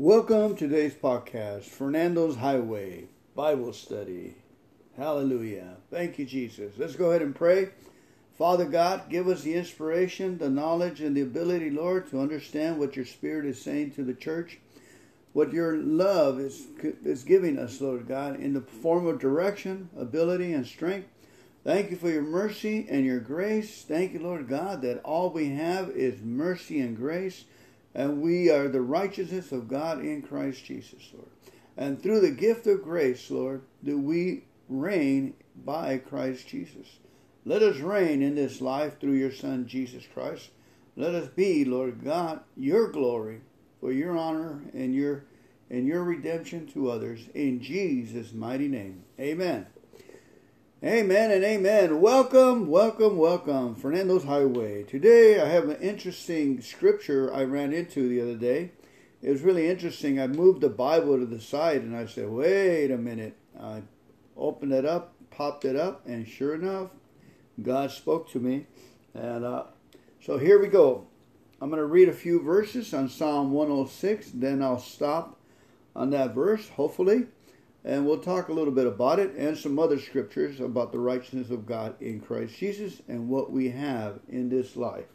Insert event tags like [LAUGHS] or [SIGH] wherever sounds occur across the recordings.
Welcome to today's podcast, Fernando's Highway Bible Study. Hallelujah. Thank you, Jesus. Let's go ahead and pray. Father God, give us the inspiration, the knowledge, and the ability, Lord, to understand what your Spirit is saying to the church, what your love is, is giving us, Lord God, in the form of direction, ability, and strength. Thank you for your mercy and your grace. Thank you, Lord God, that all we have is mercy and grace, and we are the righteousness of God in Christ Jesus, Lord. And through the gift of grace, Lord, do we reign by Christ Jesus. Let us reign in this life through your Son, Jesus Christ. Let us be, Lord God, your glory for your honor and your and your redemption to others in Jesus' mighty name. Amen. Amen and amen. Welcome, welcome, welcome. Fernando's Highway. Today I have an interesting scripture I ran into the other day. It was really interesting. I moved the Bible to the side and I said, wait a minute. I opened it up, popped it up, and sure enough, God spoke to me. And uh, so here we go. I'm going to read a few verses on Psalm 106, then I'll stop on that verse, hopefully and we'll talk a little bit about it and some other scriptures about the righteousness of God in Christ Jesus and what we have in this life.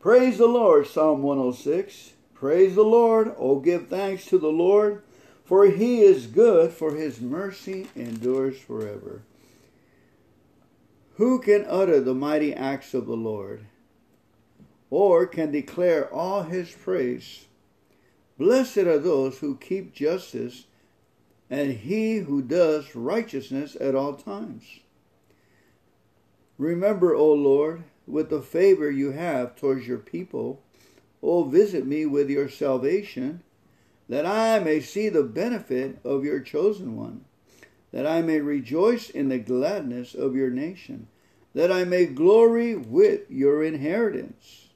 Praise the Lord, Psalm 106. Praise the Lord. Oh, give thanks to the Lord, for he is good, for his mercy endures forever. Who can utter the mighty acts of the Lord, or can declare all his praise? Blessed are those who keep justice and he who does righteousness at all times. Remember, O Lord, with the favor you have towards your people, O visit me with your salvation, that I may see the benefit of your chosen one, that I may rejoice in the gladness of your nation, that I may glory with your inheritance.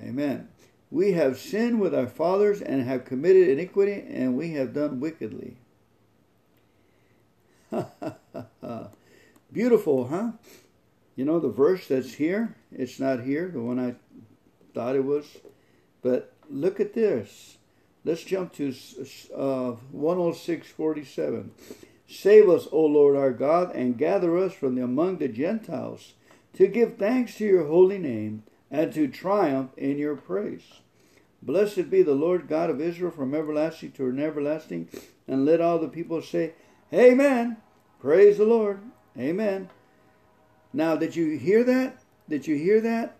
Amen. We have sinned with our fathers and have committed iniquity, and we have done wickedly. [LAUGHS] Beautiful, huh? You know, the verse that's here, it's not here, the one I thought it was. But look at this. Let's jump to uh, 106.47. Save us, O Lord our God, and gather us from among the Gentiles, to give thanks to your holy name, and to triumph in your praise. Blessed be the Lord God of Israel from everlasting to everlasting. And let all the people say, Amen. Praise the Lord. Amen. Now, did you hear that? Did you hear that?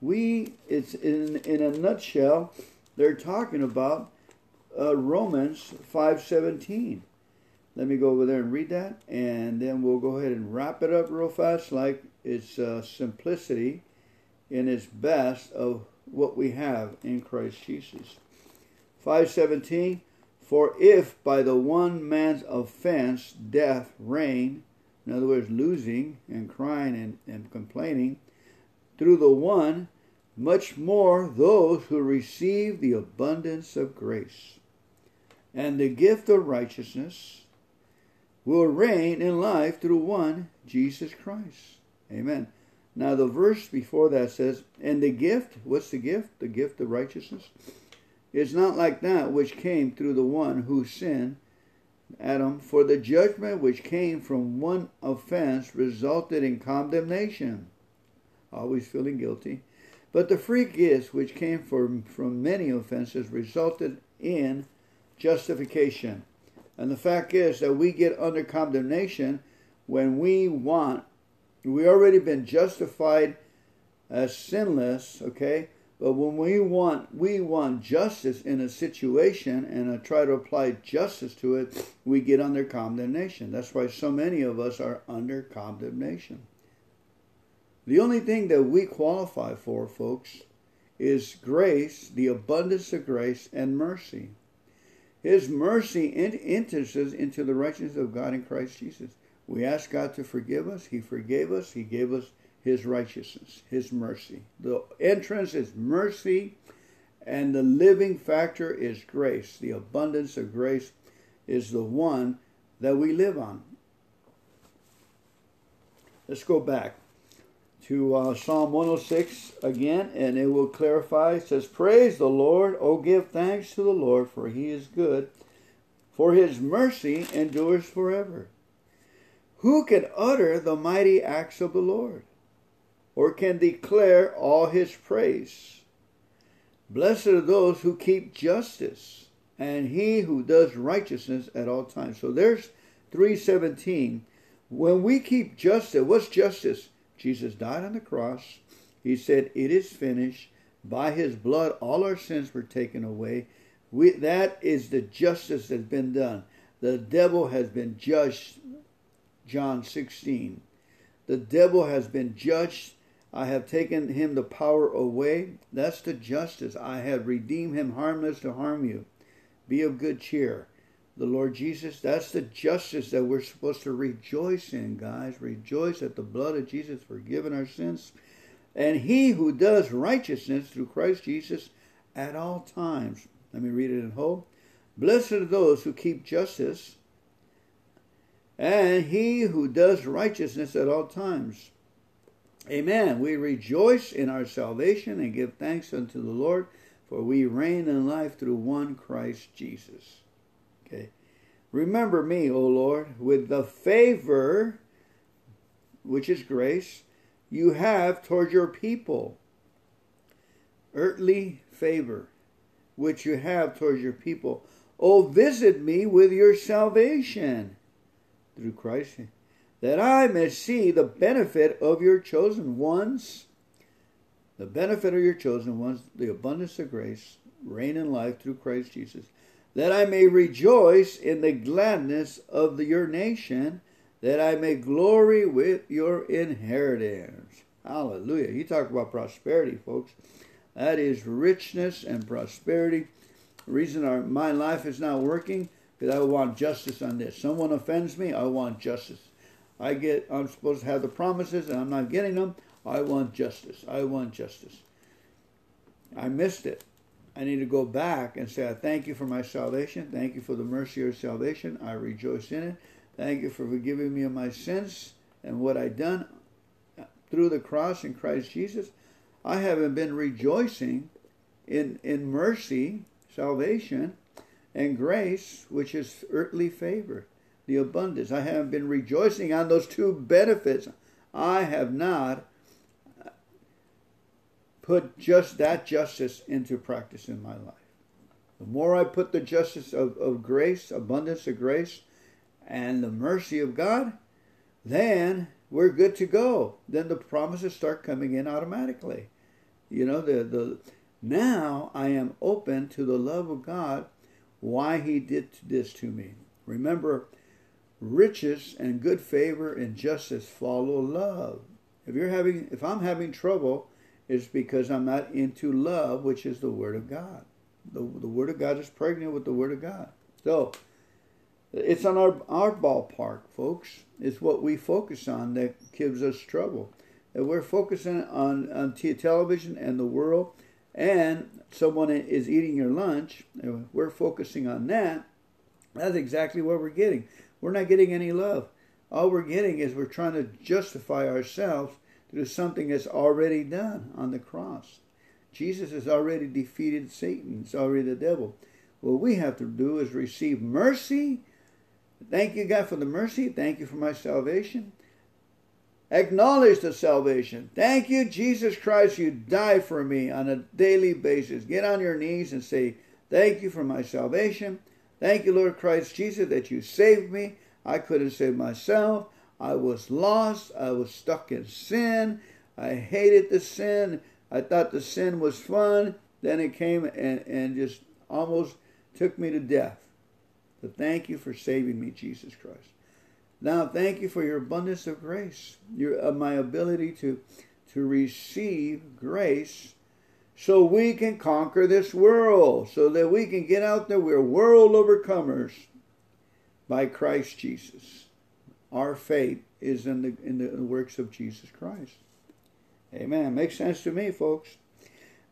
We, it's in, in a nutshell, they're talking about uh, Romans 5.17. Let me go over there and read that, and then we'll go ahead and wrap it up real fast like it's uh, simplicity in its best of what we have in Christ Jesus. 517 For if by the one man's offense death reigned, in other words, losing and crying and, and complaining, through the one, much more those who receive the abundance of grace and the gift of righteousness will reign in life through one, Jesus Christ. Amen. Now, the verse before that says, And the gift, what's the gift? The gift of righteousness, is not like that which came through the one who sinned, Adam, for the judgment which came from one offense resulted in condemnation, always feeling guilty. But the free gift which came from, from many offenses resulted in justification. And the fact is that we get under condemnation when we want we already been justified as sinless, okay? But when we want we want justice in a situation and uh, try to apply justice to it, we get under condemnation. That's why so many of us are under condemnation. The only thing that we qualify for, folks, is grace, the abundance of grace and mercy. His mercy enters us into the righteousness of God in Christ Jesus. We ask God to forgive us. He forgave us. He gave us His righteousness, His mercy. The entrance is mercy, and the living factor is grace. The abundance of grace is the one that we live on. Let's go back to uh, Psalm 106 again, and it will clarify. It says, Praise the Lord, O give thanks to the Lord, for he is good, for his mercy endures forever. Who can utter the mighty acts of the Lord, or can declare all his praise? Blessed are those who keep justice, and he who does righteousness at all times. So there's 317. When we keep justice, what's justice? Jesus died on the cross. He said, It is finished. By his blood, all our sins were taken away. We, that is the justice that's been done. The devil has been judged. John 16. The devil has been judged. I have taken him the power away. That's the justice. I have redeemed him harmless to harm you. Be of good cheer. The Lord Jesus, that's the justice that we're supposed to rejoice in, guys. Rejoice that the blood of Jesus forgiven our sins. And he who does righteousness through Christ Jesus at all times. Let me read it in whole. Blessed are those who keep justice, and he who does righteousness at all times. Amen. We rejoice in our salvation and give thanks unto the Lord, for we reign in life through one Christ Jesus. Okay. Remember me, O Lord, with the favor, which is grace, you have toward your people. Earthly favor, which you have towards your people. Oh, visit me with your salvation through Christ, that I may see the benefit of your chosen ones, the benefit of your chosen ones, the abundance of grace, reign in life through Christ Jesus, that I may rejoice in the gladness of the, your nation, that I may glory with your inheritance. Hallelujah. You talk about prosperity, folks. That is richness and prosperity. The reason our, my life is not working because I want justice on this. Someone offends me, I want justice. I get, I'm supposed to have the promises and I'm not getting them. I want justice. I want justice. I missed it. I need to go back and say, I thank you for my salvation. Thank you for the mercy of salvation. I rejoice in it. Thank you for forgiving me of my sins and what I done through the cross in Christ Jesus. I haven't been rejoicing in, in mercy, salvation, and grace, which is earthly favor, the abundance. I haven't been rejoicing on those two benefits. I have not put just that justice into practice in my life. The more I put the justice of, of grace, abundance of grace, and the mercy of God, then we're good to go. Then the promises start coming in automatically. You know, the, the now I am open to the love of God why he did this to me. Remember, riches and good favor and justice follow love. If you're having if I'm having trouble, it's because I'm not into love, which is the word of God. The, the word of God is pregnant with the word of God. So it's on our our ballpark, folks. It's what we focus on that gives us trouble. And we're focusing on, on television and the world and someone is eating your lunch, we're focusing on that, that's exactly what we're getting. We're not getting any love. All we're getting is we're trying to justify ourselves through something that's already done on the cross. Jesus has already defeated Satan, it's already the devil. What we have to do is receive mercy. Thank you, God, for the mercy. Thank you for my salvation. Acknowledge the salvation. Thank you, Jesus Christ, you die for me on a daily basis. Get on your knees and say, Thank you for my salvation. Thank you, Lord Christ Jesus, that you saved me. I couldn't save myself. I was lost. I was stuck in sin. I hated the sin. I thought the sin was fun. Then it came and, and just almost took me to death. But thank you for saving me, Jesus Christ. Now, thank you for your abundance of grace, your uh, my ability to to receive grace, so we can conquer this world, so that we can get out there. We're world overcomers by Christ Jesus. Our faith is in the in the works of Jesus Christ. Amen. Makes sense to me, folks.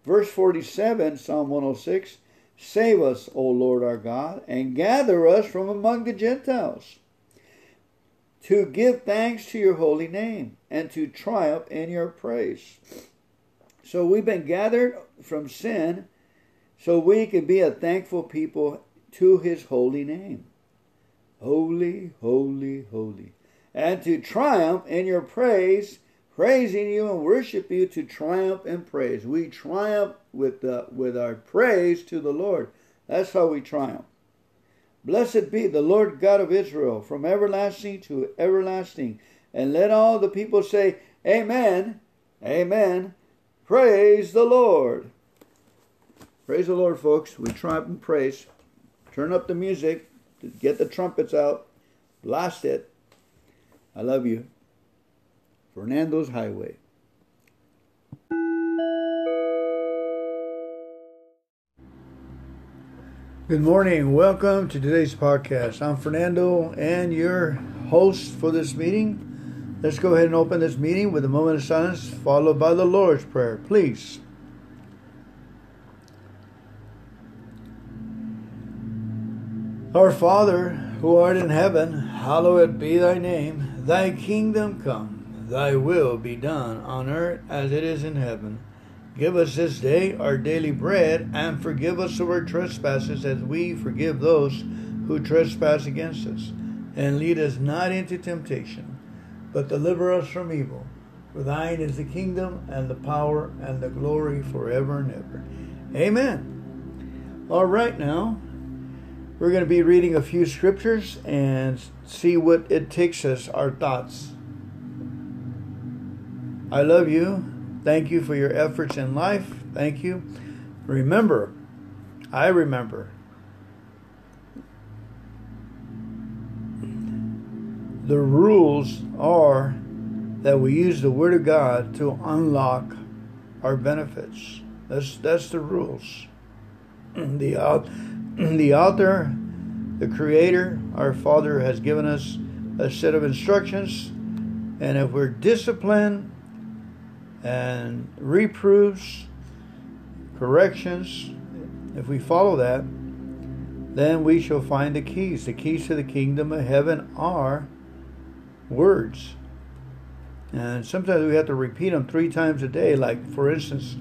Verse 47, Psalm 106 Save us, O Lord our God, and gather us from among the Gentiles to give thanks to your holy name and to triumph in your praise. So we've been gathered from sin so we can be a thankful people to his holy name. Holy, holy, holy. And to triumph in your praise, praising you and worship you to triumph in praise. We triumph with, the, with our praise to the Lord. That's how we triumph. Blessed be the Lord God of Israel from everlasting to everlasting. And let all the people say, Amen, Amen. Praise the Lord. Praise the Lord, folks. We triumph and praise. Turn up the music. Get the trumpets out. Blast it. I love you. Fernando's Highway. Good morning. Welcome to today's podcast. I'm Fernando and your host for this meeting. Let's go ahead and open this meeting with a moment of silence, followed by the Lord's Prayer. Please. Our Father, who art in heaven, hallowed be thy name. Thy kingdom come, thy will be done on earth as it is in heaven. Give us this day our daily bread, and forgive us our trespasses as we forgive those who trespass against us. And lead us not into temptation, but deliver us from evil. For thine is the kingdom, and the power, and the glory forever and ever. Amen. All right, now, we're going to be reading a few scriptures and see what it takes us, our thoughts. I love you. Thank you for your efforts in life. Thank you. Remember, I remember. The rules are that we use the Word of God to unlock our benefits. That's that's the rules. [CLEARS THROAT] The [CLEARS THROAT] the author, the creator, our Father has given us a set of instructions, and if we're disciplined and reproofs, corrections, if we follow that, then we shall find the keys. The keys to the kingdom of heaven are words. And sometimes we have to repeat them three times a day, like, for instance,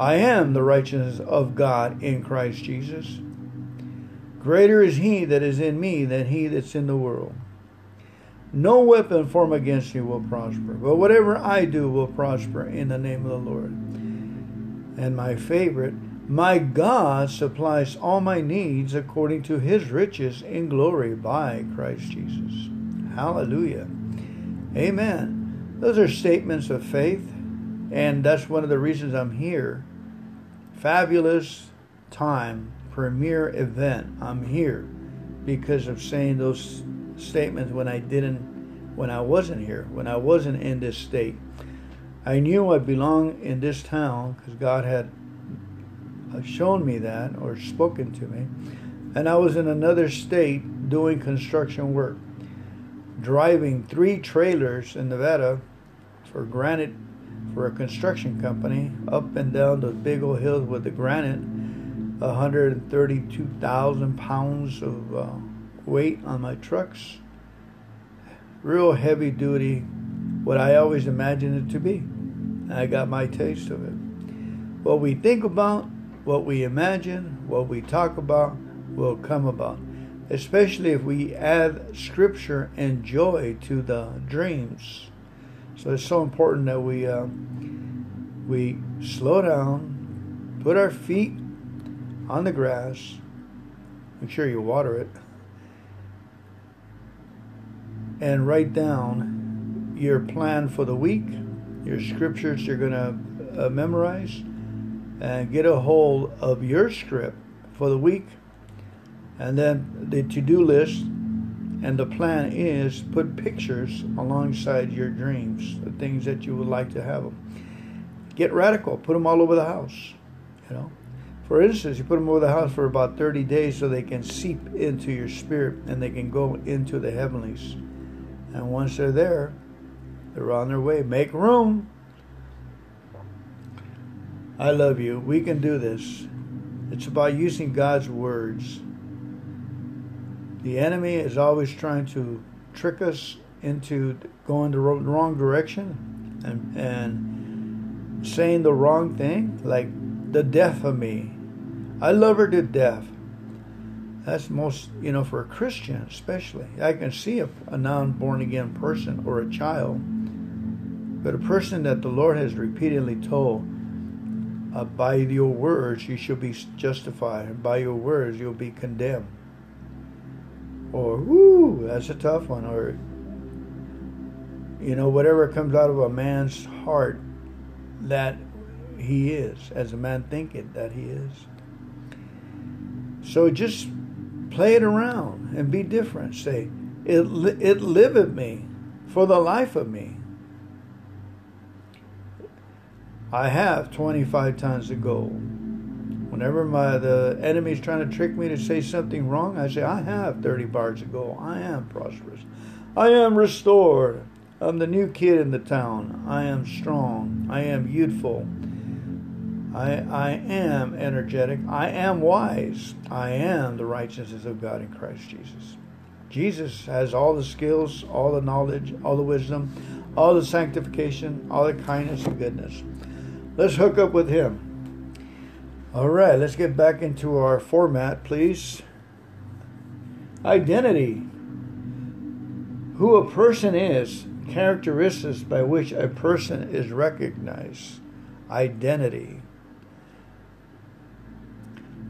I am the righteousness of God in Christ Jesus. Greater is he that is in me than he that's in the world. No weapon formed against you will prosper, but whatever I do will prosper in the name of the Lord. And my favorite, my God supplies all my needs according to his riches in glory by Christ Jesus. Hallelujah. Amen. Those are statements of faith, and that's one of the reasons I'm here. Fabulous time premier event. I'm here because of saying those statements when I didn't, when I wasn't here, when I wasn't in this state. I knew I belonged in this town because God had uh, shown me that or spoken to me. And I was in another state doing construction work, driving three trailers in Nevada for granite for a construction company up and down those big old hills with the granite 132,000 pounds of uh, weight on my trucks. Real heavy duty, what I always imagined it to be. I got my taste of it. What we think about, what we imagine, what we talk about will come about. Especially if we add scripture and joy to the dreams. So it's so important that we uh, we slow down, put our feet on the grass. Make sure you water it. And write down your plan for the week, your scriptures you're going to uh, memorize, and get a hold of your script for the week. And then the to do list and the plan is put pictures alongside your dreams, the things that you would like to have them. Get radical, put them all over the house, you know. For instance, you put them over the house for about 30 days so they can seep into your spirit and they can go into the heavenlies. And once they're there, they're on their way. Make room. I love you. We can do this. It's about using God's words. The enemy is always trying to trick us into going the wrong direction and and saying the wrong thing, like the death of me. I love her to death. That's most, you know, for a Christian especially. I can see a, a non born again person or a child, but a person that the Lord has repeatedly told, uh, by your words you shall be justified, by your words you'll be condemned. Or, whoo, that's a tough one. Or, you know, whatever comes out of a man's heart that he is, as a man thinketh that he is. So just play it around and be different. Say, it, it liveth me for the life of me. I have 25 tons of gold. Whenever my the enemy's trying to trick me to say something wrong, I say, I have 30 bars of gold. I am prosperous. I am restored. I'm the new kid in the town. I am strong. I am youthful. I, I am energetic. I am wise. I am the righteousness of God in Christ Jesus. Jesus has all the skills, all the knowledge, all the wisdom, all the sanctification, all the kindness and goodness. Let's hook up with Him. All right, let's get back into our format, please. Identity. Who a person is, characteristics by which a person is recognized. Identity.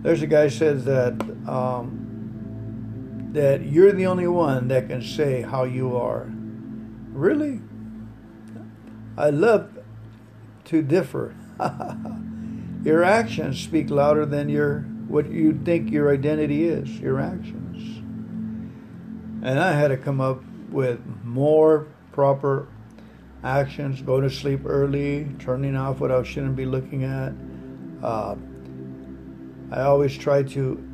There's a guy says that um, that you're the only one that can say how you are. Really? I love to differ. [LAUGHS] your actions speak louder than your what you think your identity is. Your actions. And I had to come up with more proper actions: go to sleep early, turning off what I shouldn't be looking at. Uh, I always try to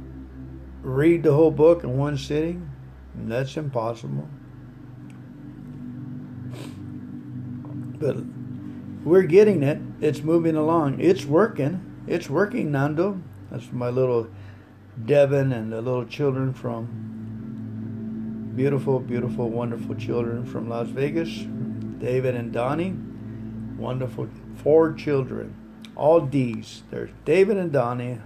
read the whole book in one sitting, and that's impossible. But we're getting it. It's moving along. It's working. It's working, Nando. That's my little Devin and the little children from beautiful, beautiful, wonderful children from Las Vegas. David and Donnie. Wonderful. Four children. All D's. There's David and Donnie,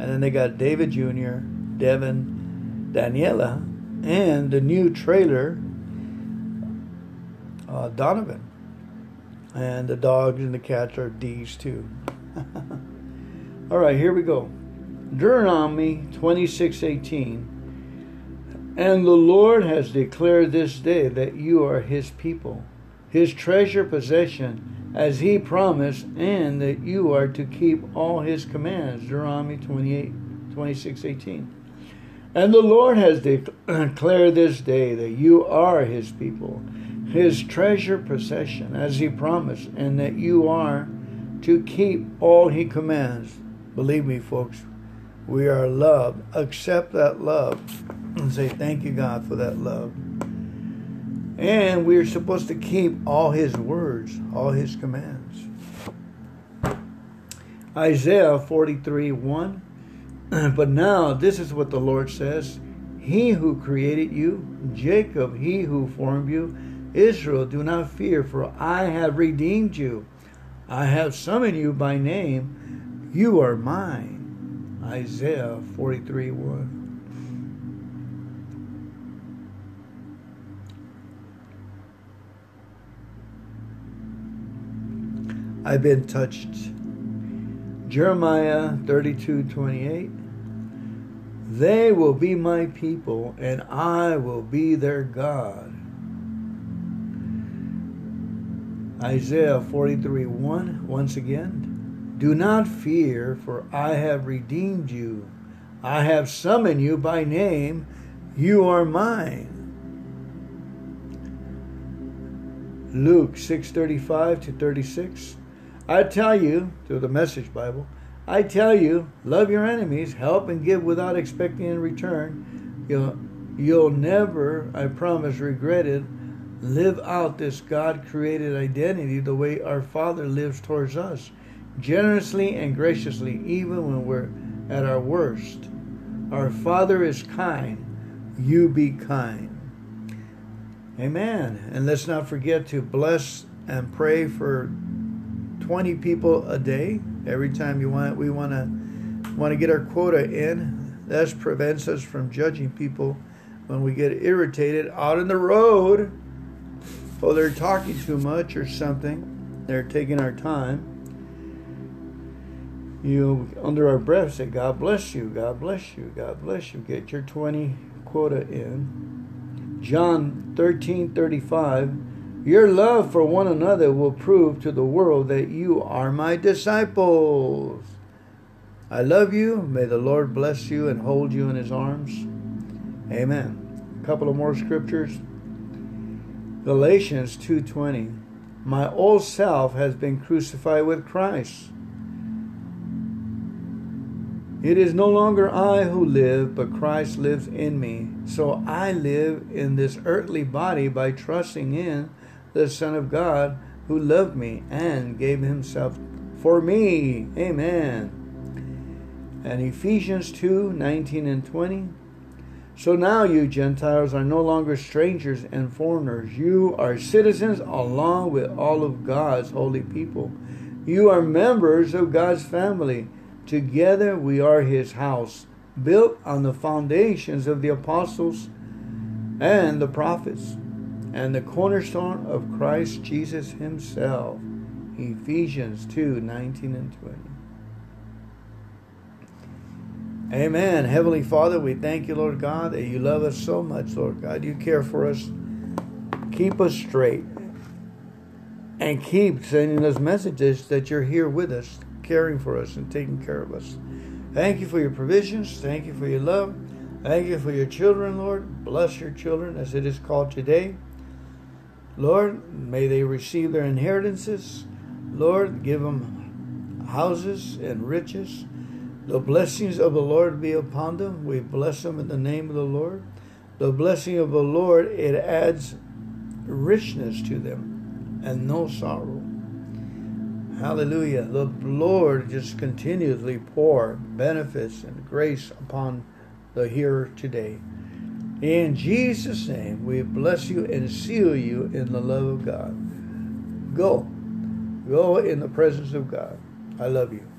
and then they got David Jr., Devin, Daniela, and the new trailer, uh, Donovan. And the dogs and the cats are D's too. [LAUGHS] All right, here we go. Deuteronomy 26:18. And the Lord has declared this day that you are his people, his treasure possession as he promised, and that you are to keep all his commands. Deuteronomy 28, 26, 18. And the Lord has declared this day that you are his people, his treasure possession, as he promised, and that you are to keep all he commands. Believe me, folks, we are loved. Accept that love and say, Thank you, God, for that love. And we're supposed to keep all his words, all his commands. Isaiah 43 1. [CLEARS THROAT] But now this is what the Lord says He who created you, Jacob, he who formed you, Israel, do not fear, for I have redeemed you. I have summoned you by name. You are mine. Isaiah 43 1. I've been touched. Jeremiah 32 28. They will be my people, and I will be their God. Isaiah 43 1, once again. Do not fear, for I have redeemed you. I have summoned you by name. You are mine. Luke 6:35 to 36 I tell you, through the Message Bible, I tell you, love your enemies, help and give without expecting in return. You'll, you'll never, I promise, regret it. Live out this God created identity the way our Father lives towards us, generously and graciously, even when we're at our worst. Our Father is kind. You be kind. Amen. And let's not forget to bless and pray for 20 people a day. Every time you want, we want to want to get our quota in. That prevents us from judging people when we get irritated out in the road. Oh, they're talking too much or something. They're taking our time. You, under our breath, say, God bless you, God bless you, God bless you. Get your 20 quota in. John 13 35. Your love for one another will prove to the world that you are my disciples. I love you. May the Lord bless you and hold you in his arms. Amen. A couple of more scriptures. Galatians 2:20. My old self has been crucified with Christ. It is no longer I who live, but Christ lives in me. So I live in this earthly body by trusting in the Son of God who loved me and gave himself for me. Amen and Ephesians 2 19 and 20. So now you Gentiles are no longer strangers and foreigners. You are citizens along with all of God's holy people. You are members of God's family. Together we are his house, built on the foundations of the apostles and the prophets, and the cornerstone of Christ Jesus himself. Ephesians 2 19 and 20. Amen. Heavenly Father, we thank you, Lord God, that you love us so much, Lord God. You care for us. Keep us straight. And keep sending us messages that you're here with us, caring for us and taking care of us. Thank you for your provisions. Thank you for your love. Thank you for your children, Lord. Bless your children as it is called today. Lord, may they receive their inheritances. Lord, give them houses and riches. The blessings of the Lord be upon them. We bless them in the name of the Lord. The blessing of the Lord, it adds richness to them and no sorrow. Hallelujah. The Lord just continuously pour benefits and grace upon the hearer today. In Jesus' name, we bless you and seal you in the love of God. Go. Go in the presence of God. I love you.